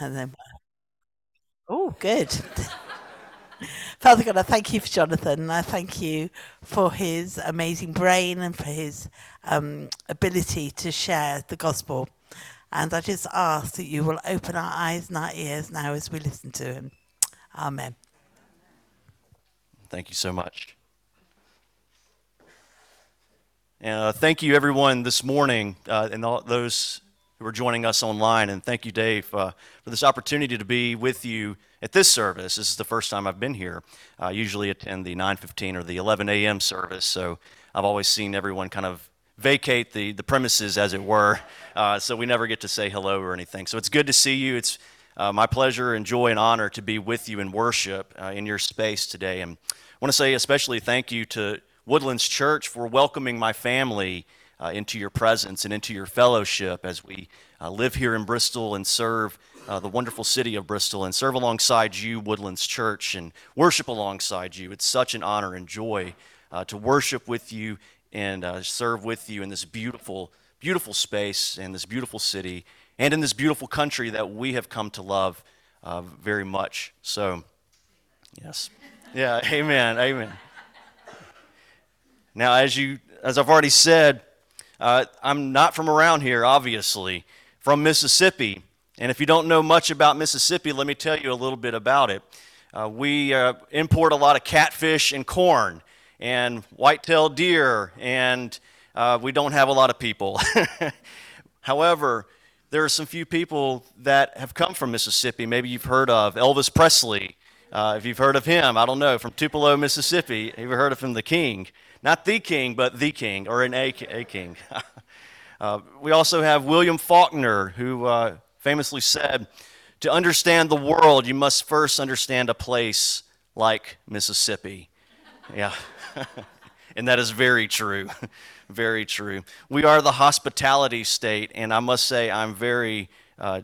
And then, oh, good. Father God, I thank you for Jonathan. I thank you for his amazing brain and for his um, ability to share the gospel. And I just ask that you will open our eyes and our ears now as we listen to him. Amen. Thank you so much. And uh, thank you, everyone, this morning, uh, and all those who are joining us online. And thank you, Dave, uh, for this opportunity to be with you at this service. This is the first time I've been here. I usually attend the 9:15 or the 11 a.m. service, so I've always seen everyone kind of vacate the, the premises, as it were. Uh, so we never get to say hello or anything. So it's good to see you. It's uh, my pleasure and joy and honor to be with you in worship uh, in your space today. And I want to say especially thank you to Woodlands Church for welcoming my family uh, into your presence and into your fellowship as we uh, live here in Bristol and serve uh, the wonderful city of Bristol and serve alongside you, Woodlands Church, and worship alongside you. It's such an honor and joy uh, to worship with you and uh, serve with you in this beautiful, beautiful space and this beautiful city and in this beautiful country that we have come to love uh, very much. So, yes. Yeah, amen, amen. Now, as you, as I've already said, uh, I'm not from around here, obviously, from Mississippi. And if you don't know much about Mississippi, let me tell you a little bit about it. Uh, we uh, import a lot of catfish and corn and white-tailed deer, and uh, we don't have a lot of people. However, there are some few people that have come from Mississippi. Maybe you've heard of Elvis Presley. Uh, if you've heard of him, I don't know, from Tupelo, Mississippi. Have you heard of him, the King? Not the king, but the king, or an A, a king. uh, we also have William Faulkner, who uh, famously said, To understand the world, you must first understand a place like Mississippi. Yeah. and that is very true. very true. We are the hospitality state, and I must say, I'm very, uh,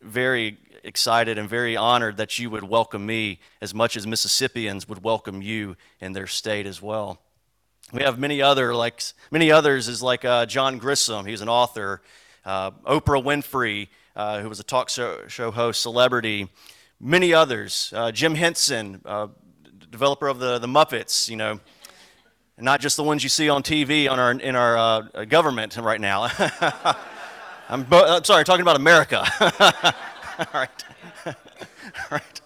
very excited and very honored that you would welcome me as much as Mississippians would welcome you in their state as well. We have many other like many others is like uh, John Grisham. He's an author. Uh, Oprah Winfrey, uh, who was a talk show, show, host, celebrity. Many others. Uh, Jim Henson, uh, developer of the the Muppets. You know, not just the ones you see on TV on our in our uh, government right now. I'm, I'm sorry, talking about America. All right. All right.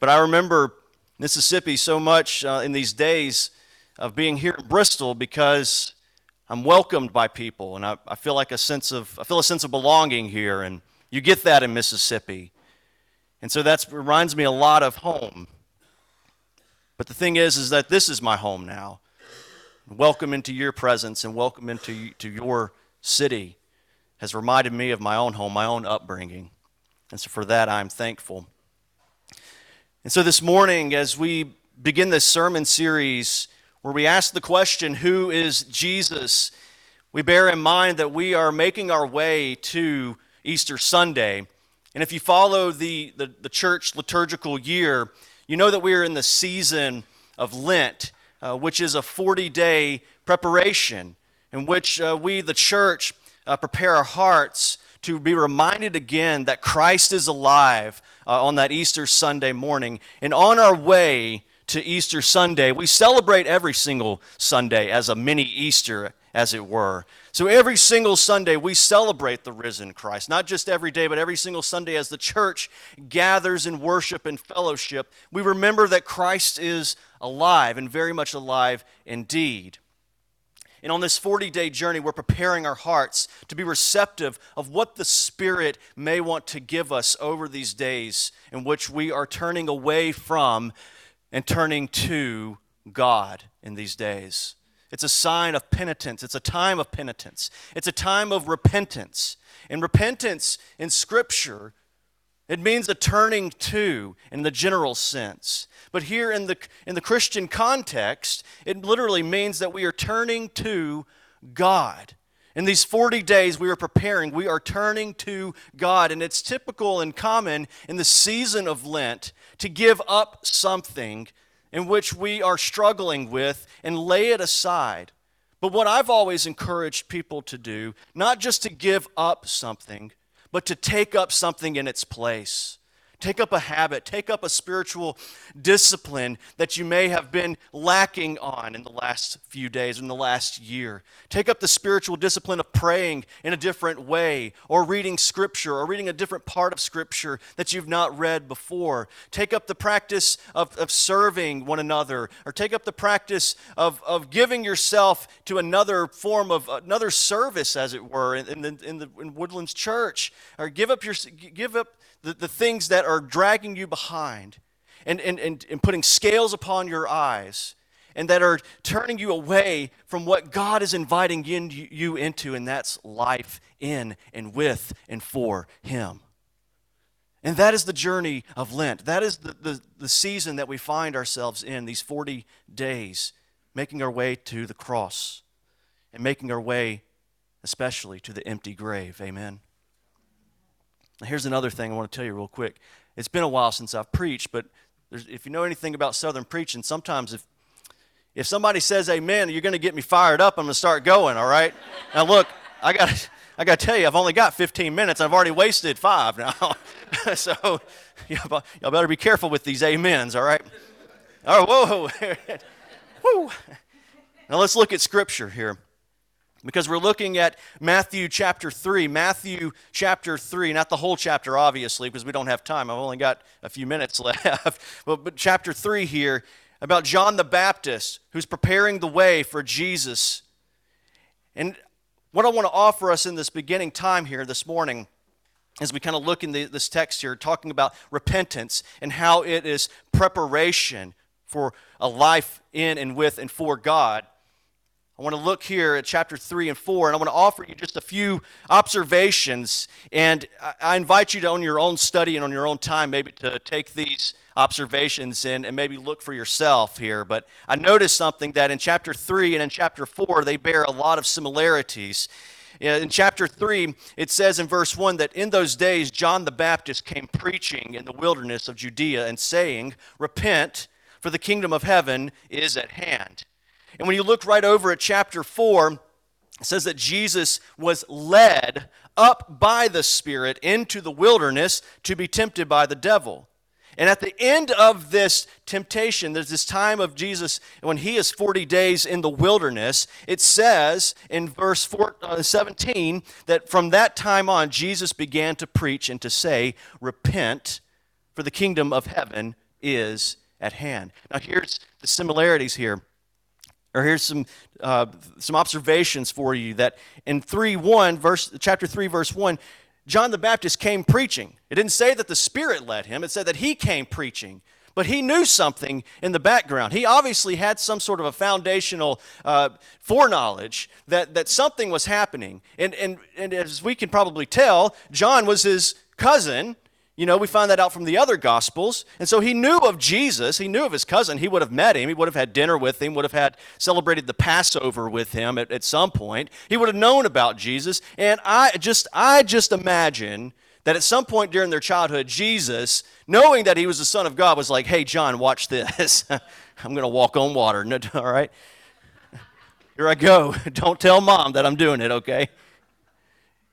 But I remember Mississippi so much uh, in these days of being here in Bristol because I'm welcomed by people and I, I, feel like a sense of I feel a sense of belonging here and you get that in Mississippi. And so that reminds me a lot of home. But the thing is is that this is my home now. Welcome into your presence and welcome into to your city has reminded me of my own home, my own upbringing. And so for that I'm thankful. And so this morning, as we begin this sermon series where we ask the question, Who is Jesus? we bear in mind that we are making our way to Easter Sunday. And if you follow the, the, the church liturgical year, you know that we are in the season of Lent, uh, which is a 40 day preparation in which uh, we, the church, uh, prepare our hearts to be reminded again that Christ is alive uh, on that Easter Sunday morning. And on our way to Easter Sunday, we celebrate every single Sunday as a mini Easter, as it were. So every single Sunday, we celebrate the risen Christ. Not just every day, but every single Sunday as the church gathers in worship and fellowship, we remember that Christ is alive and very much alive indeed. And on this 40 day journey, we're preparing our hearts to be receptive of what the Spirit may want to give us over these days in which we are turning away from and turning to God in these days. It's a sign of penitence. It's a time of penitence. It's a time of repentance. And repentance in Scripture it means a turning to in the general sense. But here in the, in the Christian context, it literally means that we are turning to God. In these 40 days we are preparing, we are turning to God. And it's typical and common in the season of Lent to give up something in which we are struggling with and lay it aside. But what I've always encouraged people to do, not just to give up something, but to take up something in its place. Take up a habit, take up a spiritual discipline that you may have been lacking on in the last few days, in the last year. Take up the spiritual discipline of praying in a different way, or reading scripture, or reading a different part of scripture that you've not read before. Take up the practice of, of serving one another, or take up the practice of, of giving yourself to another form of another service, as it were, in, in, the, in, the, in Woodlands Church, or give up your give up the, the things that are dragging you behind and, and, and, and putting scales upon your eyes and that are turning you away from what God is inviting you into, and that's life in and with and for Him. And that is the journey of Lent. That is the, the, the season that we find ourselves in, these 40 days, making our way to the cross and making our way especially to the empty grave. Amen. Here's another thing I want to tell you real quick. It's been a while since I've preached, but if you know anything about Southern preaching, sometimes if if somebody says amen, you're going to get me fired up. I'm going to start going, all right? now, look, I got I got to tell you, I've only got 15 minutes. I've already wasted five now. so y'all better be careful with these amens, all right? All right, whoa. whoa. Now, let's look at Scripture here because we're looking at Matthew chapter 3. Matthew chapter 3, not the whole chapter, obviously, because we don't have time. I've only got a few minutes left. but, but chapter 3 here about John the Baptist who's preparing the way for Jesus. And what I want to offer us in this beginning time here this morning as we kind of look in the, this text here, talking about repentance and how it is preparation for a life in and with and for God. I want to look here at chapter 3 and 4, and I want to offer you just a few observations. And I invite you to, on your own study and on your own time, maybe to take these observations in and maybe look for yourself here. But I noticed something that in chapter 3 and in chapter 4, they bear a lot of similarities. In chapter 3, it says in verse 1 that in those days John the Baptist came preaching in the wilderness of Judea and saying, Repent, for the kingdom of heaven is at hand. And when you look right over at chapter 4, it says that Jesus was led up by the Spirit into the wilderness to be tempted by the devil. And at the end of this temptation, there's this time of Jesus when he is 40 days in the wilderness. It says in verse 4, uh, 17 that from that time on, Jesus began to preach and to say, Repent, for the kingdom of heaven is at hand. Now, here's the similarities here or here's some uh, some observations for you that in 3 1 verse chapter 3 verse 1 john the baptist came preaching it didn't say that the spirit led him it said that he came preaching but he knew something in the background. He obviously had some sort of a foundational uh, foreknowledge that, that something was happening. And, and, and as we can probably tell, John was his cousin, you know, we find that out from the other gospels. And so he knew of Jesus. He knew of his cousin. He would have met him. He would have had dinner with him, would have had celebrated the Passover with him at, at some point. He would have known about Jesus. And I just I just imagine that at some point during their childhood, Jesus, knowing that he was the Son of God, was like, hey, John, watch this. I'm going to walk on water. All right? Here I go. Don't tell mom that I'm doing it, okay?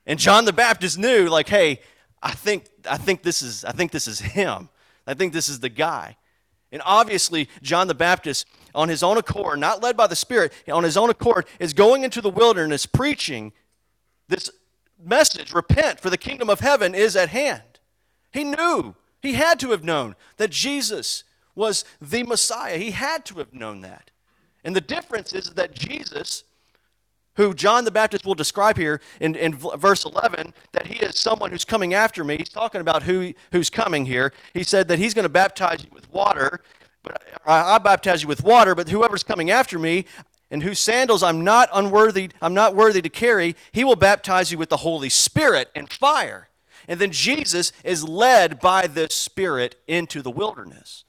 And John the Baptist knew, like, hey, I think, I think this is I think this is him. I think this is the guy. And obviously, John the Baptist, on his own accord, not led by the Spirit, on his own accord, is going into the wilderness preaching this message repent, for the kingdom of heaven is at hand. He knew, he had to have known that Jesus was the Messiah. He had to have known that. And the difference is that Jesus who John the Baptist will describe here in, in verse 11 that he is someone who's coming after me. He's talking about who, who's coming here. He said that he's going to baptize you with water, but I, I baptize you with water, but whoever's coming after me, and whose sandals I'm not unworthy, I'm not worthy to carry, he will baptize you with the Holy Spirit and fire. And then Jesus is led by the Spirit into the wilderness.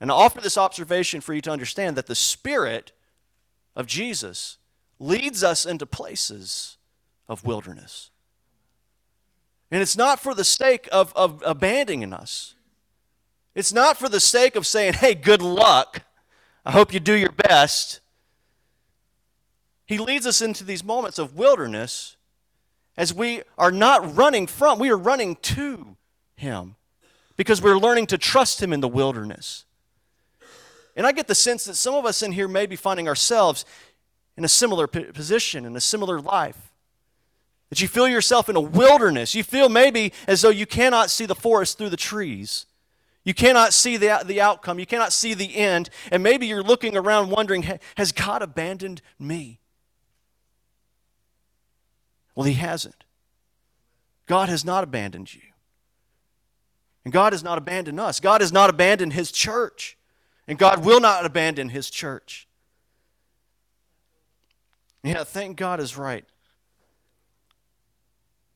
And I offer this observation for you to understand that the Spirit of Jesus leads us into places of wilderness. And it's not for the sake of, of abandoning us. It's not for the sake of saying, hey, good luck. I hope you do your best. He leads us into these moments of wilderness as we are not running from, we are running to Him because we're learning to trust Him in the wilderness. And I get the sense that some of us in here may be finding ourselves in a similar position, in a similar life. That you feel yourself in a wilderness. You feel maybe as though you cannot see the forest through the trees. You cannot see the, the outcome. You cannot see the end. And maybe you're looking around wondering, has God abandoned me? Well, He hasn't. God has not abandoned you. And God has not abandoned us. God has not abandoned His church. And God will not abandon His church. Yeah, thank God is right.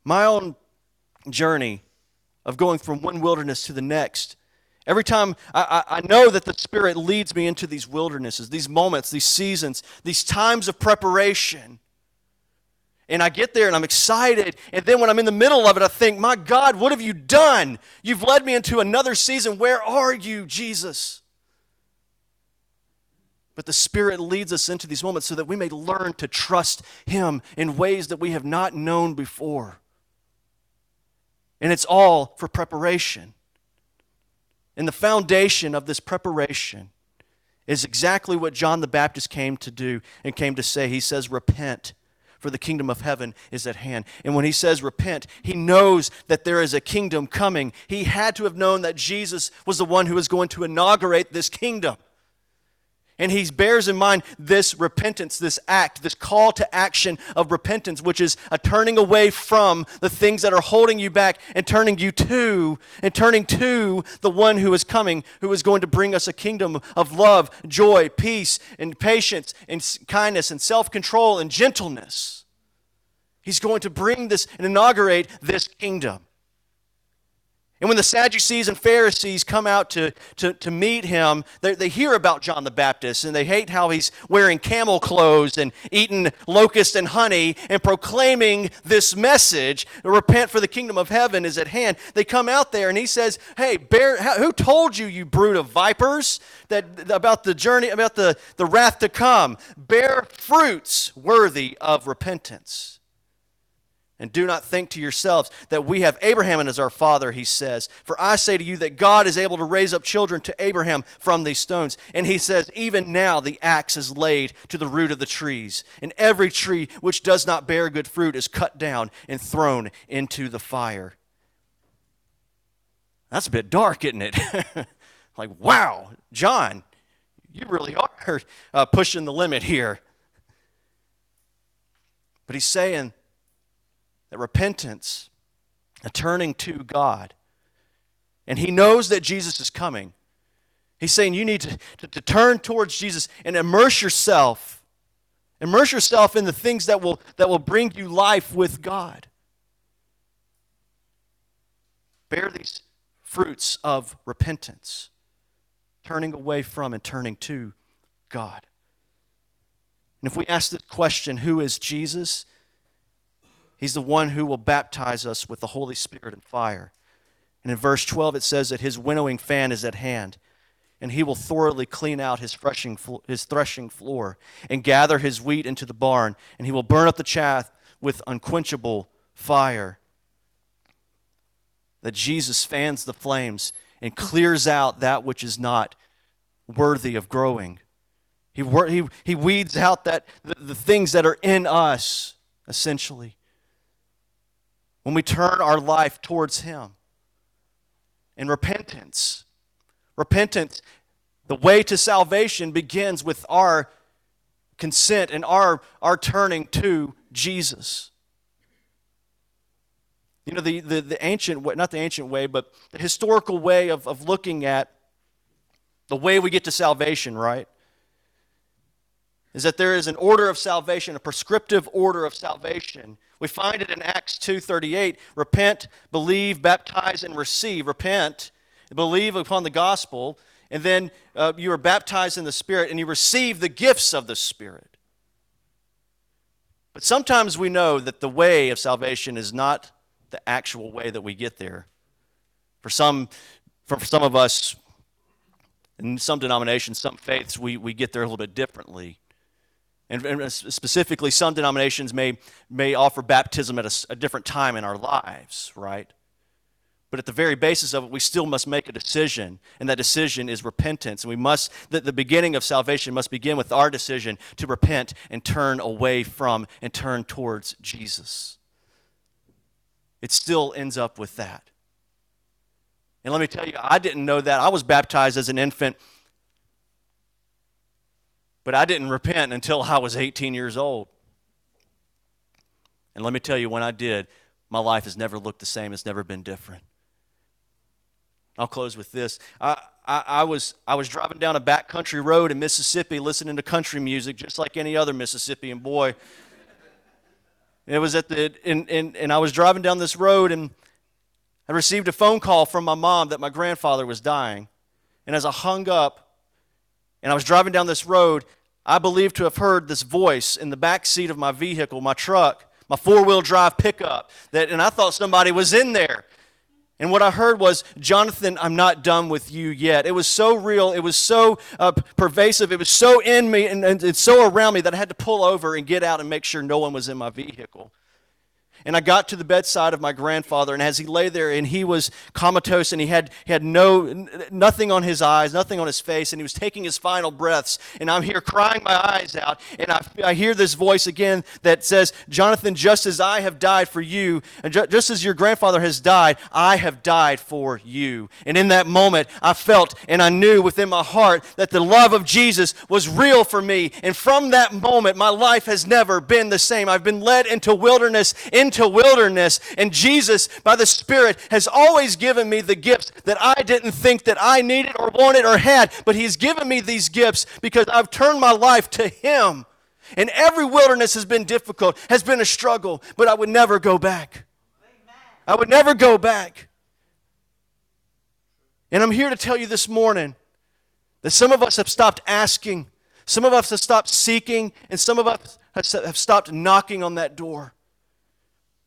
My own journey of going from one wilderness to the next. Every time I, I, know that the Spirit leads me into these wildernesses, these moments, these seasons, these times of preparation. And I get there and I'm excited. And then when I'm in the middle of it, I think, my God, what have you done? You've led me into another season. Where are you, Jesus? But the Spirit leads us into these moments so that we may learn to trust Him in ways that we have not known before. And it's all for preparation. And the foundation of this preparation is exactly what John the Baptist came to do and came to say. He says, Repent for the kingdom of heaven is at hand. And when he says repent, he knows that there is a kingdom coming. He had to have known that Jesus was the one who was going to inaugurate this kingdom. And he bears in mind this repentance, this act, this call to action of repentance, which is a turning away from the things that are holding you back and turning you to, and turning to the one who is coming, who is going to bring us a kingdom of love, joy, peace, and patience, and kindness, and self control, and gentleness. He's going to bring this and inaugurate this kingdom. And when the Sadducees and Pharisees come out to, to, to meet him, they, they hear about John the Baptist and they hate how he's wearing camel clothes and eating locust and honey and proclaiming this message repent for the kingdom of heaven is at hand. They come out there and he says, Hey, bear, who told you, you brood of vipers, that, about the journey, about the, the wrath to come? Bear fruits worthy of repentance. And do not think to yourselves that we have Abraham as our father, he says. For I say to you that God is able to raise up children to Abraham from these stones. And he says, Even now the axe is laid to the root of the trees, and every tree which does not bear good fruit is cut down and thrown into the fire. That's a bit dark, isn't it? like, wow, John, you really are uh, pushing the limit here. But he's saying, that repentance, a turning to God, and he knows that Jesus is coming. He's saying you need to, to, to, turn towards Jesus and immerse yourself. Immerse yourself in the things that will, that will bring you life with God. Bear these fruits of repentance, turning away from and turning to God. And if we ask the question, who is Jesus? He's the one who will baptize us with the Holy Spirit and fire. And in verse 12, it says that his winnowing fan is at hand, and he will thoroughly clean out his threshing, his threshing floor and gather his wheat into the barn, and he will burn up the chaff with unquenchable fire. That Jesus fans the flames and clears out that which is not worthy of growing. He, he, he weeds out that, the, the things that are in us, essentially when we turn our life towards Him. In repentance, repentance, the way to salvation begins with our consent and our, our turning to Jesus. You know, the, the, the ancient way, not the ancient way, but the historical way of, of looking at the way we get to salvation, right? Is that there is an order of salvation, a prescriptive order of salvation we find it in Acts 2:38, repent, believe, baptize and receive. Repent, believe upon the gospel, and then uh, you are baptized in the Spirit and you receive the gifts of the Spirit. But sometimes we know that the way of salvation is not the actual way that we get there. For some, for some of us, in some denominations, some faiths, we, we get there a little bit differently. And, and specifically, some denominations may, may offer baptism at a, a different time in our lives, right? But at the very basis of it, we still must make a decision, and that decision is repentance. And we must, the, the beginning of salvation must begin with our decision to repent and turn away from and turn towards Jesus. It still ends up with that. And let me tell you, I didn't know that. I was baptized as an infant but I didn't repent until I was 18 years old. And let me tell you, when I did, my life has never looked the same. It's never been different. I'll close with this. I, I, I, was, I was driving down a backcountry road in Mississippi listening to country music just like any other Mississippian boy. It was at the, and, and, and I was driving down this road and I received a phone call from my mom that my grandfather was dying. And as I hung up, and I was driving down this road, I believe to have heard this voice in the back seat of my vehicle, my truck, my four-wheel drive pickup, that, and I thought somebody was in there. And what I heard was, Jonathan, I'm not done with you yet. It was so real. It was so uh, pervasive. It was so in me and, and, and so around me that I had to pull over and get out and make sure no one was in my vehicle. And I got to the bedside of my grandfather, and as he lay there, and he was comatose, and he had, he had no, nothing on his eyes, nothing on his face, and he was taking his final breaths. And I'm here crying my eyes out, and I, I hear this voice again that says, Jonathan, just as I have died for you, and ju- just as your grandfather has died, I have died for you. And in that moment, I felt and I knew within my heart that the love of Jesus was real for me. And from that moment, my life has never been the same. I've been led into wilderness, into into wilderness. And Jesus, by the Spirit, has always given me the gifts that I didn't think that I needed or wanted or had. But He's given me these gifts because I've turned my life to Him. And every wilderness has been difficult, has been a struggle, but I would never go back. I would never go back. And I'm here to tell you this morning that some of us have stopped asking, some of us have stopped seeking, and some of us have stopped knocking on that door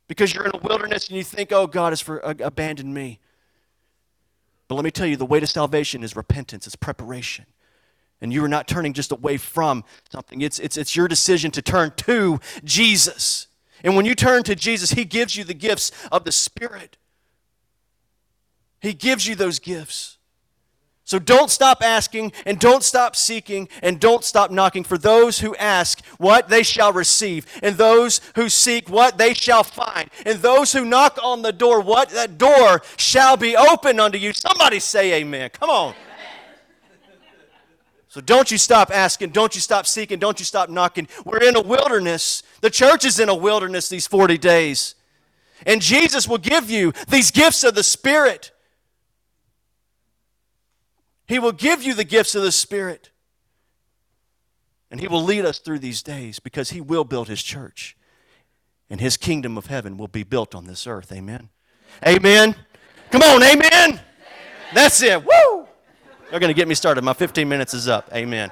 because you're in a wilderness and you think, oh, God has for, uh, abandoned me. But let me tell you, the way to salvation is repentance, it's preparation. And you are not turning just away from something, it's, it's, it's your decision to turn to Jesus. And when you turn to Jesus, He gives you the gifts of the Spirit. He gives you those gifts. So don't stop asking and don't stop seeking and don't stop knocking. For those who ask, what they shall receive. And those who seek, what they shall find. And those who knock on the door, what that door shall be open unto you. Somebody say amen. Come on. So don't you stop asking, don't you stop seeking, don't you stop knocking. We're in a wilderness. The church is in a wilderness these 40 days. And Jesus will give you these gifts of the Spirit. He will give you the gifts of the Spirit. And He will lead us through these days because He will build His church. And His kingdom of heaven will be built on this earth. Amen. Amen. Come on, amen. amen. That's it. Woo! They're going to get me started. My 15 minutes is up. Amen.